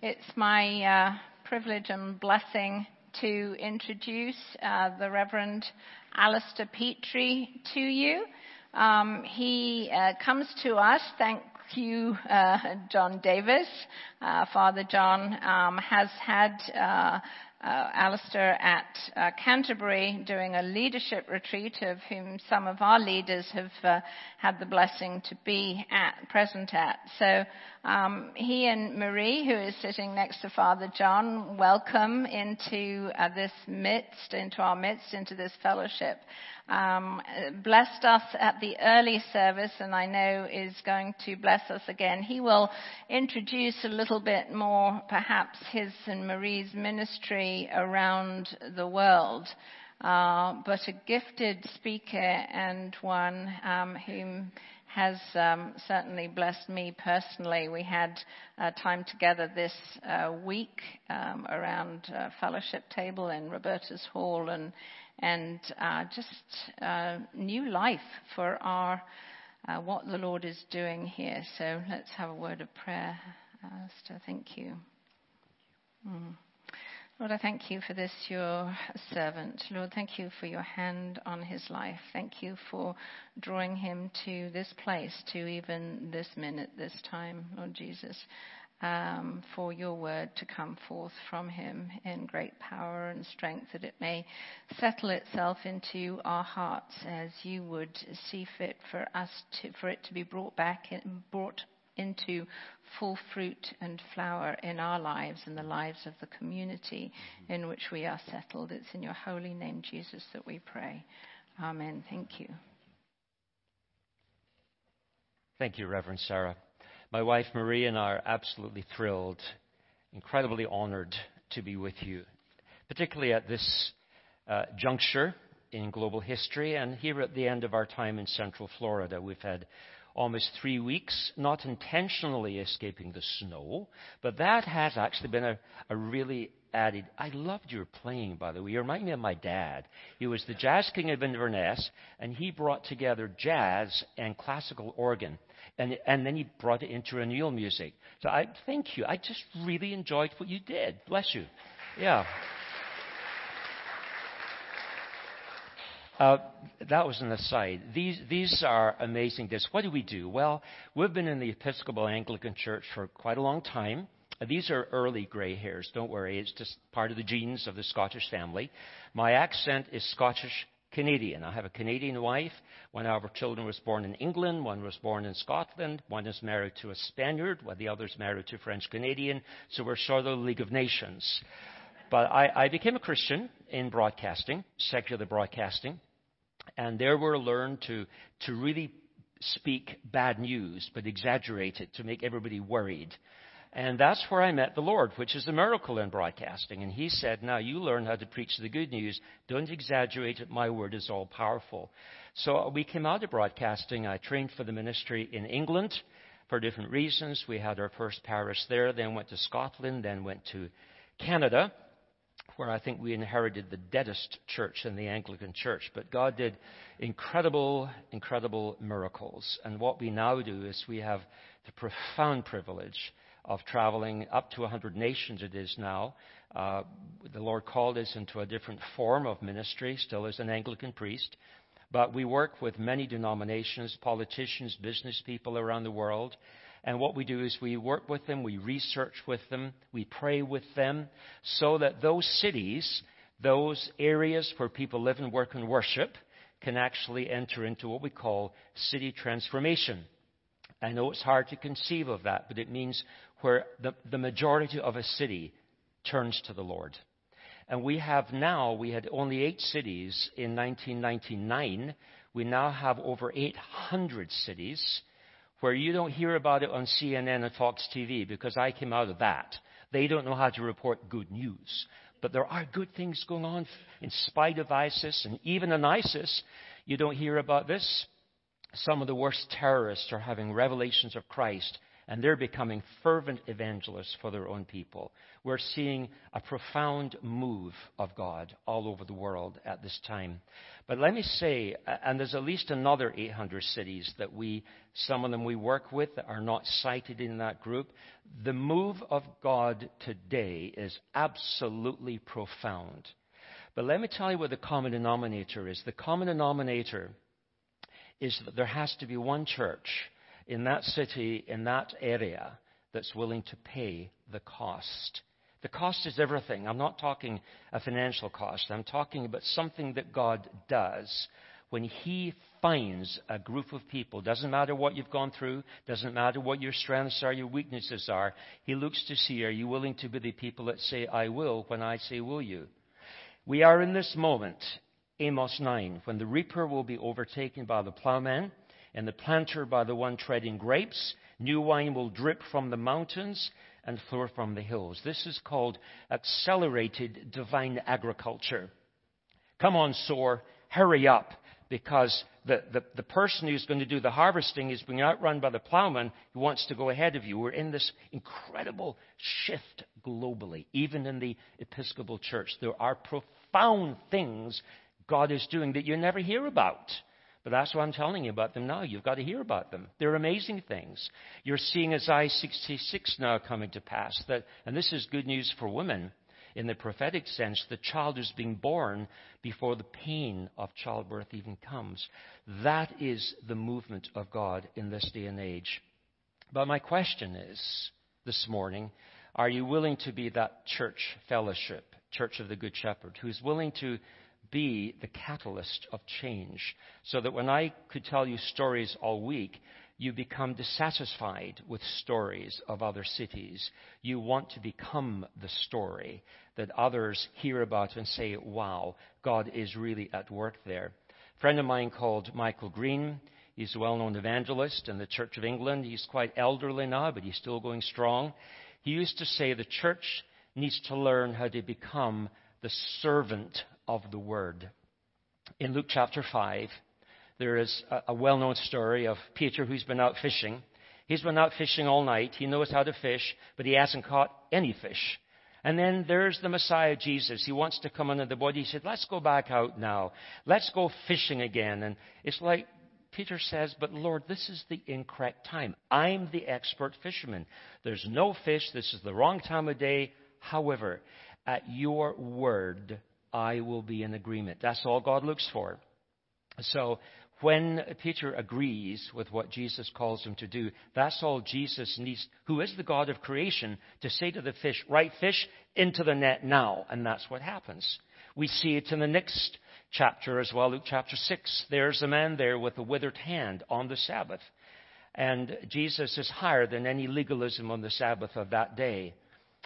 It's my uh, privilege and blessing to introduce uh, the Reverend Alistair Petrie to you. Um, he uh, comes to us, thank you, uh, John Davis. Uh, Father John um, has had uh, Alistair at uh, Canterbury doing a leadership retreat of whom some of our leaders have uh, had the blessing to be at, present at. So um, he and Marie, who is sitting next to Father John, welcome into uh, this midst, into our midst, into this fellowship um, blessed us at the early service and I know is going to bless us again. He will introduce a little bit more, perhaps, his and Marie's ministry around the world. Uh, but a gifted speaker and one um, whom has um, certainly blessed me personally. We had uh, time together this uh, week um, around uh, fellowship table in Roberta's Hall, and and uh, just uh, new life for our uh, what the Lord is doing here. So let's have a word of prayer. Esther, thank you. Mm. Lord, I thank you for this, your servant. Lord, thank you for your hand on his life. Thank you for drawing him to this place, to even this minute, this time, Lord Jesus um, for your word to come forth from him in great power and strength, that it may settle itself into our hearts as you would see fit for us to, for it to be brought back, in, brought into full fruit and flower in our lives and the lives of the community mm-hmm. in which we are settled. It's in your holy name, Jesus, that we pray. Amen. Thank you. Thank you, Reverend Sarah. My wife Marie and I are absolutely thrilled, incredibly honored to be with you, particularly at this uh, juncture in global history and here at the end of our time in Central Florida. We've had almost three weeks, not intentionally escaping the snow, but that has actually been a, a really added. I loved your playing, by the way. You remind me of my dad. He was the jazz king of Inverness, and he brought together jazz and classical organ and, and then he brought it into renewal music. So I thank you. I just really enjoyed what you did. Bless you. Yeah. Uh, that was an aside. These, these are amazing discs. What do we do? Well, we've been in the Episcopal Anglican Church for quite a long time. These are early gray hairs. Don't worry. It's just part of the genes of the Scottish family. My accent is Scottish Canadian. I have a Canadian wife. One of our children was born in England. One was born in Scotland. One is married to a Spaniard, while the other is married to a French Canadian. So we're sort of the League of Nations. But I, I became a Christian in broadcasting, secular broadcasting. And there we learned to, to really speak bad news, but exaggerate it to make everybody worried. And that's where I met the Lord, which is a miracle in broadcasting. And He said, Now you learn how to preach the good news. Don't exaggerate it. My word is all powerful. So we came out of broadcasting. I trained for the ministry in England for different reasons. We had our first parish there, then went to Scotland, then went to Canada, where I think we inherited the deadest church in the Anglican church. But God did incredible, incredible miracles. And what we now do is we have the profound privilege of traveling up to 100 nations it is now. Uh, the Lord called us into a different form of ministry, still as an Anglican priest. But we work with many denominations, politicians, business people around the world. And what we do is we work with them, we research with them, we pray with them, so that those cities, those areas where people live and work and worship, can actually enter into what we call city transformation. I know it's hard to conceive of that, but it means where the, the majority of a city turns to the Lord. And we have now, we had only eight cities in 1999. We now have over 800 cities where you don't hear about it on CNN and Fox TV because I came out of that. They don't know how to report good news. But there are good things going on in spite of ISIS. And even in ISIS, you don't hear about this. Some of the worst terrorists are having revelations of Christ and they're becoming fervent evangelists for their own people. We're seeing a profound move of God all over the world at this time. But let me say, and there's at least another 800 cities that we, some of them we work with, that are not cited in that group. The move of God today is absolutely profound. But let me tell you what the common denominator is. The common denominator is that there has to be one church in that city, in that area, that's willing to pay the cost. The cost is everything. I'm not talking a financial cost. I'm talking about something that God does when He finds a group of people. Doesn't matter what you've gone through, doesn't matter what your strengths are, your weaknesses are. He looks to see, are you willing to be the people that say, I will, when I say, will you? We are in this moment, Amos 9, when the reaper will be overtaken by the plowman and the planter by the one treading grapes. New wine will drip from the mountains and flow from the hills. This is called accelerated divine agriculture. Come on, sower, hurry up, because the, the, the, person who's going to do the harvesting is being outrun by the plowman who wants to go ahead of you. We're in this incredible shift globally, even in the Episcopal Church. There are profound things God is doing that you never hear about. But that's what I'm telling you about them now. You've got to hear about them. They're amazing things. You're seeing Isaiah 66 now coming to pass. That, and this is good news for women in the prophetic sense. The child is being born before the pain of childbirth even comes. That is the movement of God in this day and age. But my question is this morning are you willing to be that church fellowship Church of the Good Shepherd, who's willing to be the catalyst of change. So that when I could tell you stories all week, you become dissatisfied with stories of other cities. You want to become the story that others hear about and say, wow, God is really at work there. A friend of mine called Michael Green. He's a well known evangelist in the Church of England. He's quite elderly now, but he's still going strong. He used to say the church needs to learn how to become the servant of the word. In Luke chapter 5, there is a, a well known story of Peter who's been out fishing. He's been out fishing all night. He knows how to fish, but he hasn't caught any fish. And then there's the Messiah Jesus. He wants to come under the boat. He said, Let's go back out now. Let's go fishing again. And it's like Peter says, But Lord, this is the incorrect time. I'm the expert fisherman. There's no fish. This is the wrong time of day. However, at your word, I will be in agreement. That's all God looks for. So when Peter agrees with what Jesus calls him to do, that's all Jesus needs, who is the God of creation, to say to the fish, right fish, into the net now. And that's what happens. We see it in the next chapter as well, Luke chapter 6. There's a man there with a withered hand on the Sabbath. And Jesus is higher than any legalism on the Sabbath of that day.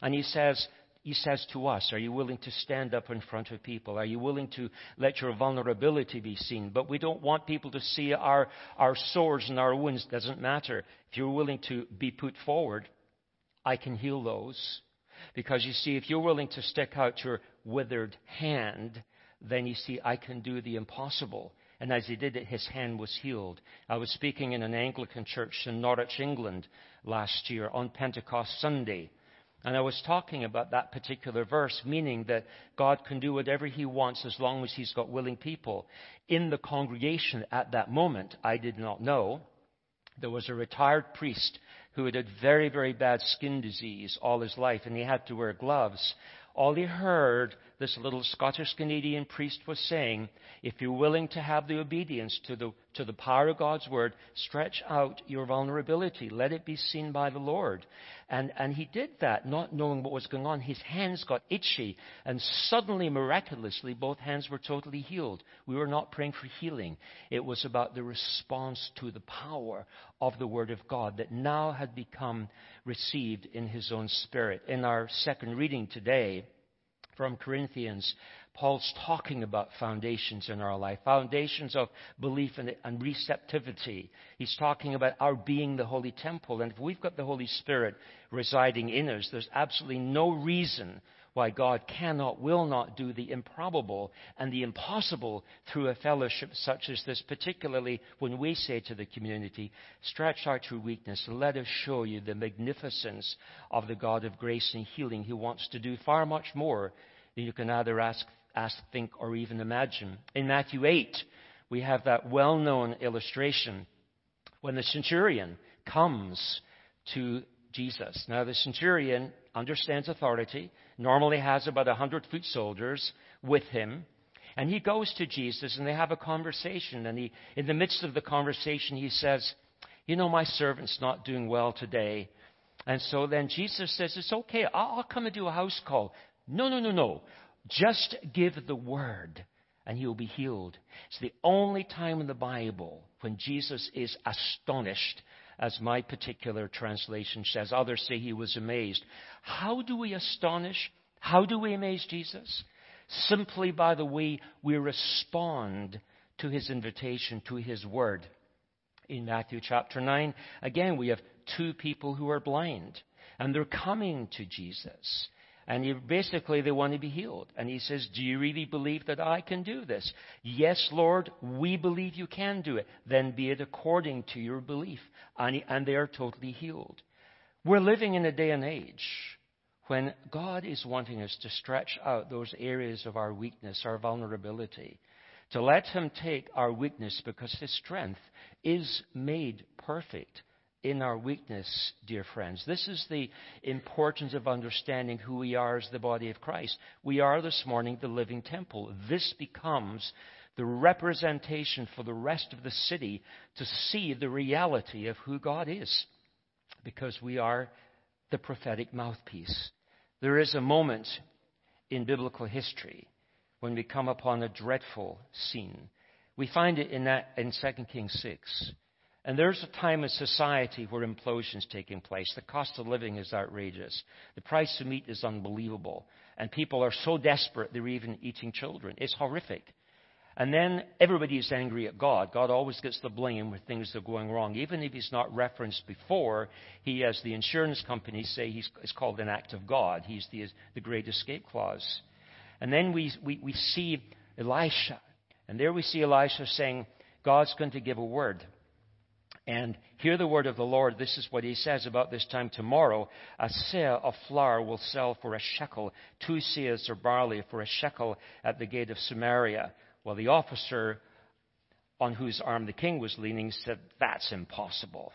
And he says, he says to us, Are you willing to stand up in front of people? Are you willing to let your vulnerability be seen? But we don't want people to see our, our sores and our wounds. Doesn't matter. If you're willing to be put forward, I can heal those. Because you see, if you're willing to stick out your withered hand, then you see, I can do the impossible. And as he did it, his hand was healed. I was speaking in an Anglican church in Norwich, England last year on Pentecost Sunday. And I was talking about that particular verse, meaning that God can do whatever He wants as long as He's got willing people. In the congregation at that moment, I did not know, there was a retired priest who had had very, very bad skin disease all his life, and he had to wear gloves. All he heard this little Scottish Canadian priest was saying, if you're willing to have the obedience to the, to the power of God's word, stretch out your vulnerability. Let it be seen by the Lord. And, and he did that, not knowing what was going on. His hands got itchy, and suddenly, miraculously, both hands were totally healed. We were not praying for healing. It was about the response to the power of the word of God that now had become received in his own spirit. In our second reading today, from Corinthians, Paul's talking about foundations in our life, foundations of belief and, and, receptivity. He's talking about our being the holy temple. And if we've got the Holy Spirit residing in us, there's absolutely no reason why God cannot, will not do the improbable and the impossible through a fellowship such as this, particularly when we say to the community, stretch out your weakness. Let us show you the magnificence of the God of grace and healing. Who wants to do far much more than you can either ask, ask think, or even imagine. In Matthew 8, we have that well known illustration. When the centurion comes to Jesus. Now, the centurion understands authority, normally has about a hundred foot soldiers with him, and he goes to Jesus and they have a conversation. And he, in the midst of the conversation, he says, You know, my servant's not doing well today. And so then Jesus says, It's okay, I'll come and do a house call. No, no, no, no. Just give the word and he will be healed. It's the only time in the Bible when Jesus is astonished as my particular translation says. Others say he was amazed. How do we astonish? How do we amaze Jesus? Simply by the way we respond to his invitation, to his word. In Matthew chapter 9, again, we have two people who are blind, and they're coming to Jesus. And he, basically, they want to be healed. And he says, Do you really believe that I can do this? Yes, Lord, we believe you can do it. Then be it according to your belief. And, he, and they are totally healed. We're living in a day and age when God is wanting us to stretch out those areas of our weakness, our vulnerability, to let Him take our weakness because His strength is made perfect in our weakness, dear friends. This is the importance of understanding who we are as the body of Christ. We are this morning the living temple. This becomes the representation for the rest of the city to see the reality of who God is because we are the prophetic mouthpiece. There is a moment in biblical history when we come upon a dreadful scene. We find it in, that, in 2 Kings 6. And there's a time in society where implosion is taking place. The cost of living is outrageous. The price of meat is unbelievable. And people are so desperate they're even eating children. It's horrific. And then everybody is angry at God. God always gets the blame when things are going wrong. Even if he's not referenced before, he, as the insurance companies say, he's, it's called an act of God. He's the, the great escape clause. And then we, we, we see Elisha. And there we see Elisha saying, God's going to give a word and hear the word of the Lord. This is what he says about this time tomorrow. A seah of flour will sell for a shekel, two seahs of barley for a shekel at the gate of Samaria. Well, the officer on whose arm the king was leaning said, That's impossible.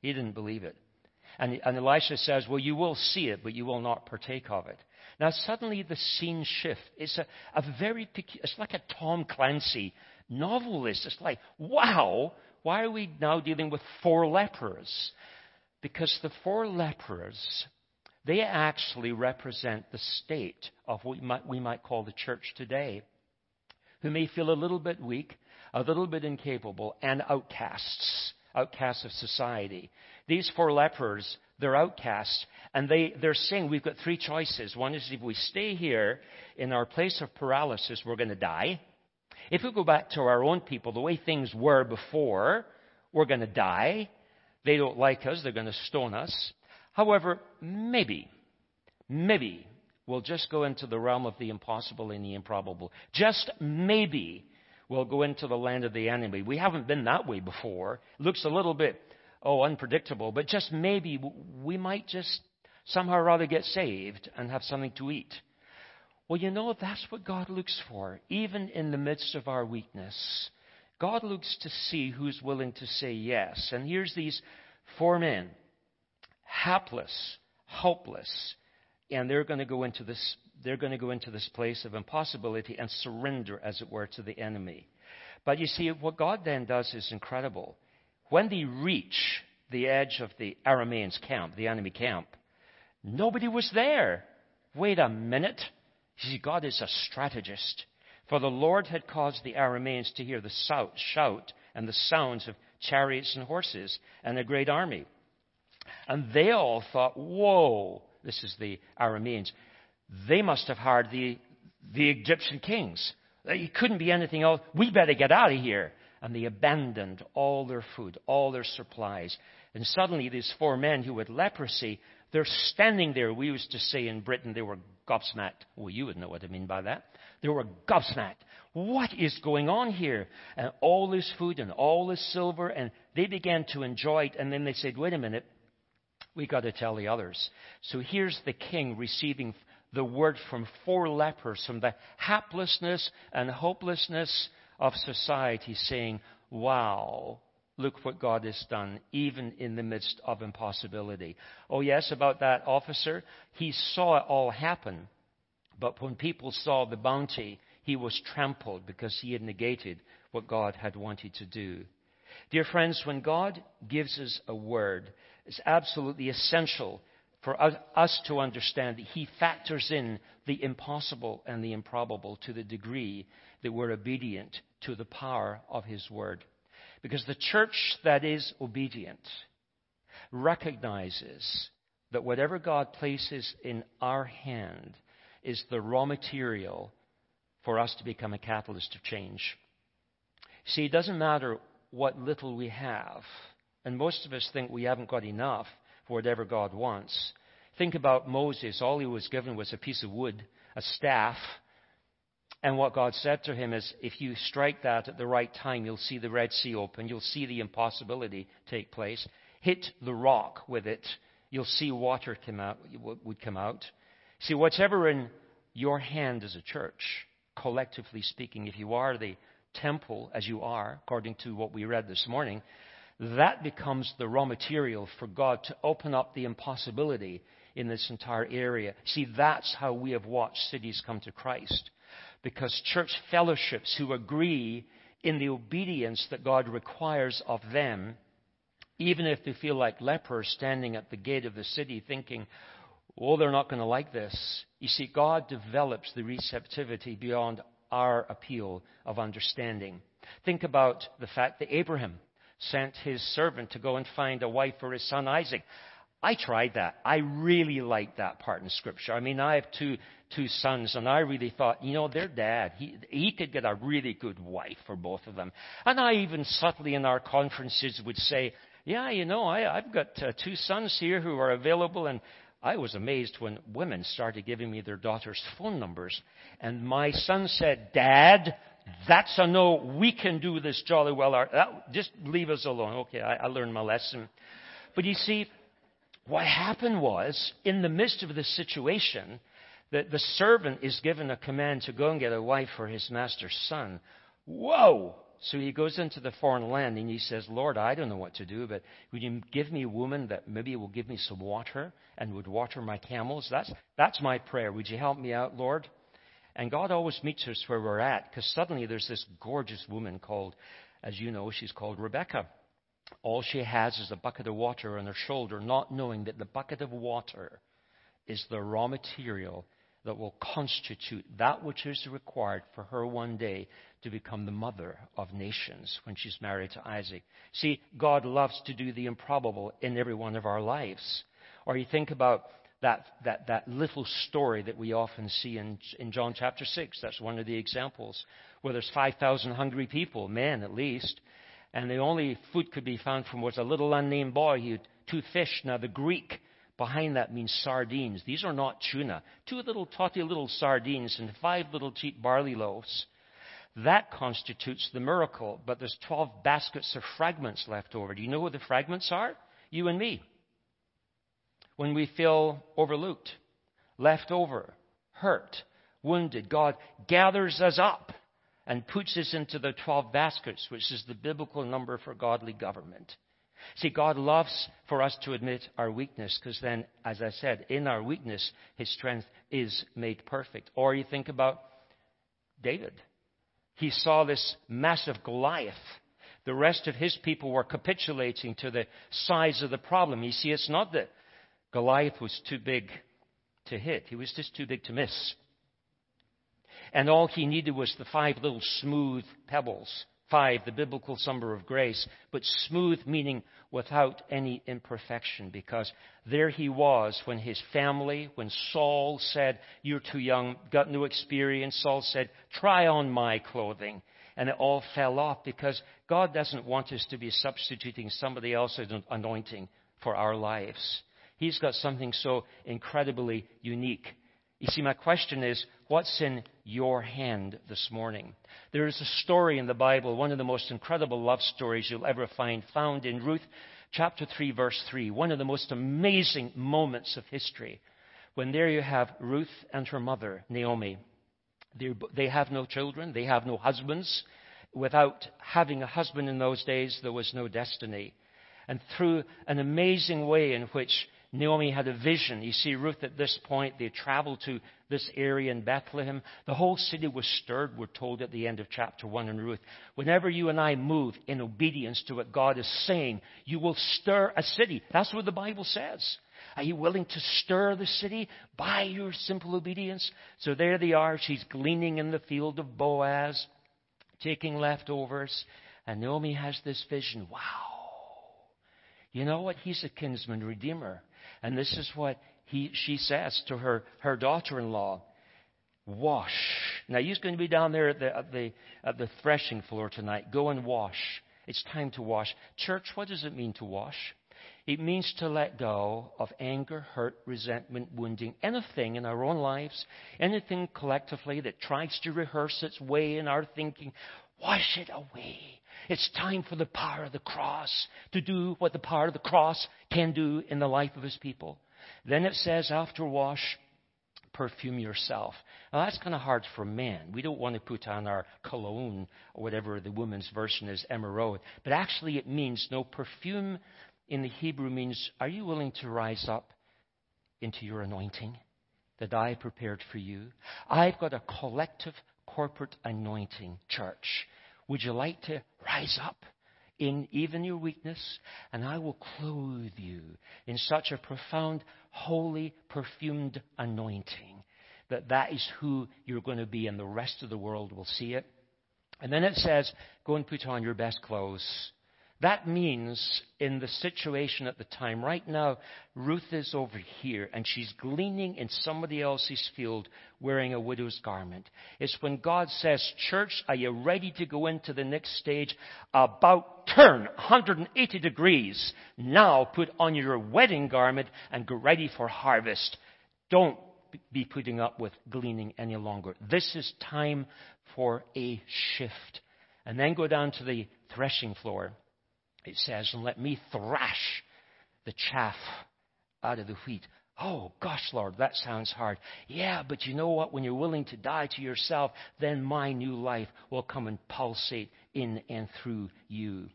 He didn't believe it. And, and Elisha says, Well, you will see it, but you will not partake of it. Now, suddenly the scene shifts. It's a, a very, it's like a Tom Clancy novelist. It's like, wow, why are we now dealing with four lepers? Because the four lepers, they actually represent the state of what we might, we might call the church today, who may feel a little bit weak, a little bit incapable, and outcasts, outcasts of society. These four lepers, they're outcasts, and they, they're saying we've got three choices. One is if we stay here in our place of paralysis, we're going to die. If we go back to our own people, the way things were before, we're going to die. They don't like us. They're going to stone us. However, maybe, maybe we'll just go into the realm of the impossible and the improbable. Just maybe we'll go into the land of the enemy. We haven't been that way before. Looks a little bit, oh, unpredictable, but just maybe we might just somehow or other get saved and have something to eat. Well, you know, that's what God looks for, even in the midst of our weakness. God looks to see who's willing to say yes. And here's these four men, hapless, helpless, and they're going to go into this. They're going to go into this place of impossibility and surrender, as it were, to the enemy. But you see, what God then does is incredible. When they reach the edge of the Arameans' camp, the enemy camp, nobody was there. Wait a minute. See, God is a strategist. For the Lord had caused the Arameans to hear the shout and the sounds of chariots and horses and a great army. And they all thought, whoa, this is the Arameans. They must have hired the, the Egyptian kings. It couldn't be anything else. We better get out of here. And they abandoned all their food, all their supplies. And suddenly, these four men who had leprosy, They're standing there. We used to say in Britain they were gobsmacked. Well, you would know what I mean by that. They were gobsmacked. What is going on here? And all this food and all this silver, and they began to enjoy it. And then they said, wait a minute, we got to tell the others. So here's the king receiving the word from four lepers, from the haplessness and hopelessness of society, saying, Wow, look what God has done, even in the midst of impossibility. Oh, yes, about that officer, he saw it all happen. But when people saw the bounty, he was trampled because he had negated what God had wanted to do. Dear friends, when God gives us a word, it's absolutely essential for us to understand that He factors in the impossible and the improbable to the degree that we're obedient to the power of His Word. Because the church that is obedient recognizes that whatever God places in our hand is the raw material for us to become a catalyst of change. See, it doesn't matter what little we have, and most of us think we haven't got enough for whatever God wants. Think about Moses. All he was given was a piece of wood, a staff. And what God said to him is, if you strike that at the right time, you'll see the Red Sea open. You'll see the impossibility take place. Hit the rock with it. You'll see water come out, would come out. See, whatever in your hand as a church, collectively speaking, if you are the temple as you are, according to what we read this morning, that becomes the raw material for God to open up the impossibility in this entire area. See, that's how we have watched cities come to Christ. Because church fellowships who agree in the obedience that God requires of them, even if they feel like lepers standing at the gate of the city thinking, oh, they're not going to like this. You see, God develops the receptivity beyond our appeal of understanding. Think about the fact that Abraham sent his servant to go and find a wife for his son Isaac. I tried that. I really liked that part in Scripture. I mean, I have two two sons, and I really thought, you know, their dad, he he could get a really good wife for both of them. And I even subtly in our conferences would say, yeah, you know, I, I've got uh, two sons here who are available, and I was amazed when women started giving me their daughters' phone numbers. And my son said, Dad, that's a no. We can do this jolly well. Just leave us alone. Okay, I, I learned my lesson. But you see, what happened was, in the midst of this situation, that the servant is given a command to go and get a wife for his master's son. Whoa! So he goes into the foreign land and he says, Lord, I don't know what to do, but would you give me a woman that maybe will give me some water and would water my camels? That's, that's my prayer. Would you help me out, Lord? And God always meets us where we're at because suddenly there's this gorgeous woman called, as you know, she's called Rebecca. All she has is a bucket of water on her shoulder, not knowing that the bucket of water is the raw material that will constitute that which is required for her one day to become the mother of nations when she's married to Isaac. See, God loves to do the improbable in every one of our lives. Or you think about that, that, that little story that we often see in, in John chapter 6. That's one of the examples where there's 5,000 hungry people, men at least, and the only food could be found from was a little unnamed boy. He had two fish. Now, the Greek behind that means sardines. These are not tuna. Two little totty little sardines and five little cheap barley loaves. That constitutes the miracle, but there's 12 baskets of fragments left over. Do you know what the fragments are? You and me. When we feel overlooked, left over, hurt, wounded, God gathers us up and puts us into the 12 baskets, which is the biblical number for godly government. See, God loves for us to admit our weakness because then, as I said, in our weakness, His strength is made perfect. Or you think about David. He saw this massive Goliath. The rest of his people were capitulating to the size of the problem. You see, it's not that Goliath was too big to hit, he was just too big to miss. And all he needed was the five little smooth pebbles. Five, the biblical number of grace, but smooth meaning without any imperfection, because there he was when his family, when Saul said, You're too young, got no experience, Saul said, Try on my clothing. And it all fell off because God doesn't want us to be substituting somebody else's anointing for our lives. He's got something so incredibly unique. You see, my question is, what's in your hand this morning? There is a story in the Bible, one of the most incredible love stories you'll ever find, found in Ruth chapter 3, verse 3, one of the most amazing moments of history. When there you have Ruth and her mother, Naomi. They're, they have no children, they have no husbands. Without having a husband in those days, there was no destiny. And through an amazing way in which Naomi had a vision. You see, Ruth at this point, they traveled to this area in Bethlehem. The whole city was stirred, we're told at the end of chapter 1 in Ruth. Whenever you and I move in obedience to what God is saying, you will stir a city. That's what the Bible says. Are you willing to stir the city by your simple obedience? So there they are. She's gleaning in the field of Boaz, taking leftovers. And Naomi has this vision. Wow. You know what? He's a kinsman redeemer. And this is what he, she says to her, her daughter in law Wash. Now, he's going to be down there at the, at, the, at the threshing floor tonight. Go and wash. It's time to wash. Church, what does it mean to wash? It means to let go of anger, hurt, resentment, wounding, anything in our own lives, anything collectively that tries to rehearse its way in our thinking. Wash it away. It's time for the power of the cross to do what the power of the cross can do in the life of his people. Then it says, after wash, perfume yourself. Now that's kind of hard for men. We don't want to put on our cologne or whatever the woman's version is, emerald. But actually it means no perfume in the Hebrew means, are you willing to rise up into your anointing that I prepared for you? I've got a collective corporate anointing, church. Would you like to rise up in even your weakness? And I will clothe you in such a profound, holy, perfumed anointing that that is who you're going to be, and the rest of the world will see it. And then it says, Go and put on your best clothes. That means, in the situation at the time, right now, Ruth is over here and she's gleaning in somebody else's field wearing a widow's garment. It's when God says, Church, are you ready to go into the next stage? About turn 180 degrees. Now put on your wedding garment and get ready for harvest. Don't be putting up with gleaning any longer. This is time for a shift. And then go down to the threshing floor it says, and let me thrash the chaff out of the wheat. Oh, gosh, Lord, that sounds hard. Yeah, but you know what? When you're willing to die to yourself, then my new life will come and pulsate in and through you.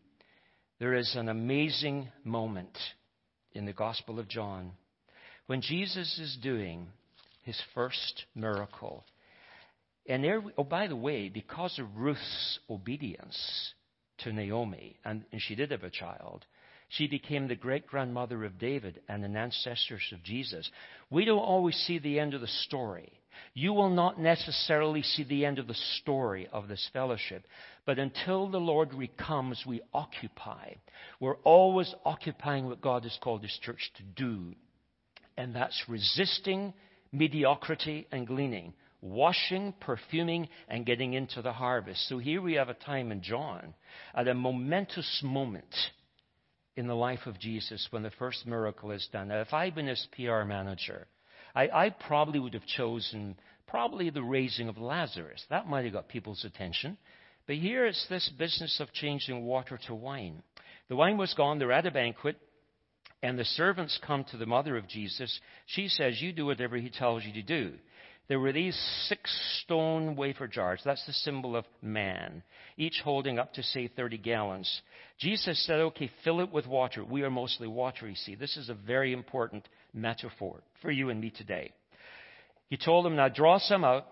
There is an amazing moment in the Gospel of John when Jesus is doing his first miracle. And there, oh, by the way, because of Ruth's obedience, to Naomi, and, and she did have a child. She became the great grandmother of David and an ancestor of Jesus. We don't always see the end of the story. You will not necessarily see the end of the story of this fellowship. But until the Lord comes, we occupy. We're always occupying what God has called His church to do. And that's resisting mediocrity and gleaning washing, perfuming, and getting into the harvest. So here we have a time in John, at a momentous moment in the life of Jesus when the first miracle is done. Now, if I'd been his PR manager, I, I probably would have chosen probably the raising of Lazarus. That might have got people's attention. But here it's this business of changing water to wine. The wine was gone, they're at a banquet, and the servants come to the mother of Jesus. She says, You do whatever he tells you to do there were these six stone wafer jars. That's the symbol of man, each holding up to, say, 30 gallons. Jesus said, okay, fill it with water. We are mostly water, you see. This is a very important metaphor for you and me today. He told them, now draw some out,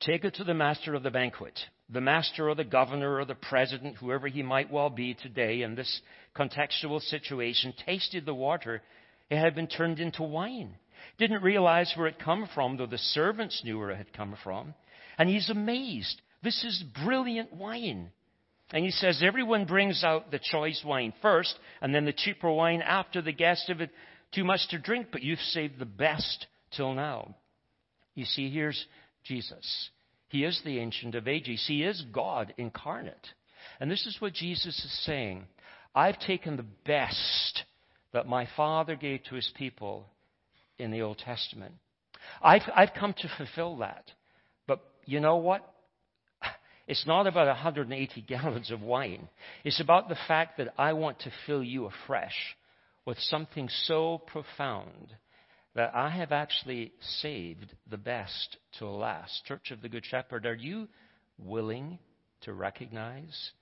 take it to the master of the banquet. The master or the governor or the president, whoever he might well be today in this contextual situation, tasted the water. It had been turned into wine. Didn't realize where it come from, though the servants knew where it had come from. And he's amazed. This is brilliant wine. And he says everyone brings out the choice wine first, and then the cheaper wine after the guest have it too much to drink, but you've saved the best till now. You see, here's Jesus. He is the Ancient of Ages. He is God incarnate. And this is what Jesus is saying. I've taken the best that my Father gave to his people in the Old Testament. I've, I've come to fulfill that. But you know what? It's not about 180 gallons of wine. It's about the fact that I want to fill you afresh with something so profound that I have actually saved the best to last. Church of the Good Shepherd, are you willing to recognize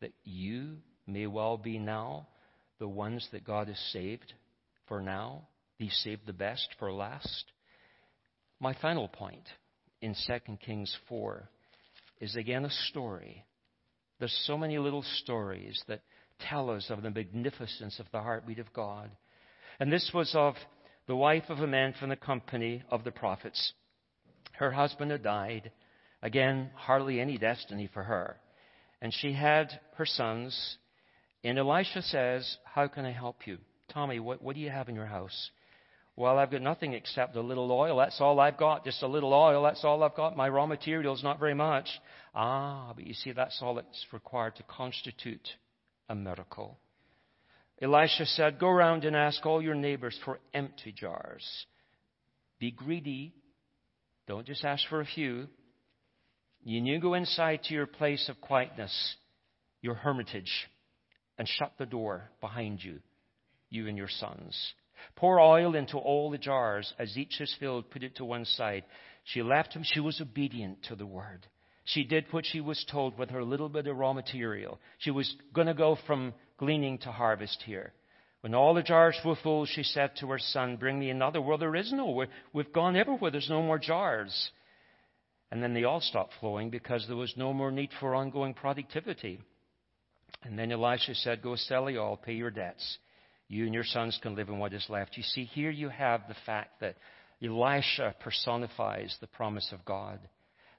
that you may well be now the ones that God has saved for now? He saved the best for last. My final point in 2 Kings 4 is again a story. There's so many little stories that tell us of the magnificence of the heartbeat of God. And this was of the wife of a man from the company of the prophets. Her husband had died. Again, hardly any destiny for her. And she had her sons. And Elisha says, How can I help you? Tommy, what, what do you have in your house? Well, I've got nothing except a little oil. That's all I've got. Just a little oil. That's all I've got. My raw material is not very much. Ah, but you see, that's all that's required to constitute a miracle. Elisha said, Go around and ask all your neighbors for empty jars. Be greedy. Don't just ask for a few. You need to go inside to your place of quietness, your hermitage, and shut the door behind you, you and your sons. Pour oil into all the jars. As each is filled, put it to one side. She left him. She was obedient to the word. She did what she was told with her little bit of raw material. She was going to go from gleaning to harvest here. When all the jars were full, she said to her son, Bring me another. Well, there is no. We've gone everywhere. There's no more jars. And then they all stopped flowing because there was no more need for ongoing productivity. And then Elisha said, Go sell the all, pay your debts. You and your sons can live in what is left. You see, here you have the fact that Elisha personifies the promise of God.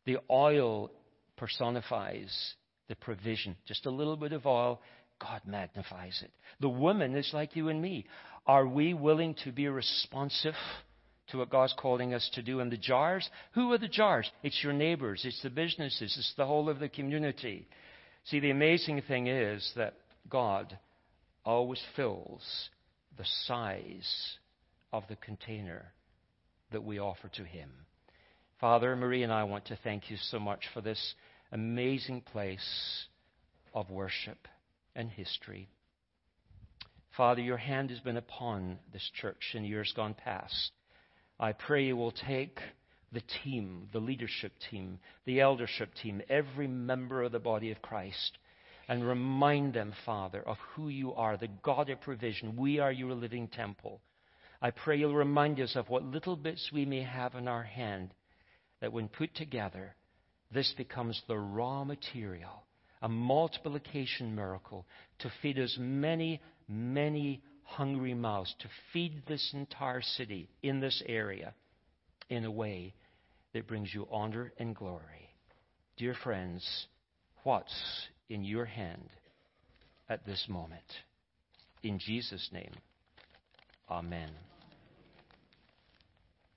The oil personifies the provision. Just a little bit of oil, God magnifies it. The woman is like you and me. Are we willing to be responsive to what God's calling us to do? And the jars, who are the jars? It's your neighbors, it's the businesses, it's the whole of the community. See, the amazing thing is that God always fills the size of the container that we offer to Him. Father, Marie and I want to thank you so much for this amazing place of worship and history. Father, your hand has been upon this church in years gone past. I pray you will take the team, the leadership team, the eldership team, every member of the body of Christ, and remind them, Father, of who you are, the God of provision. We are your living temple. I pray you'll remind us of what little bits we may have in our hand, that when put together, this becomes the raw material, a multiplication miracle to feed as many, many hungry mouths, to feed this entire city in this area in a way that brings you honor and glory. Dear friends, what's in your hand at this moment. In Jesus' name, amen.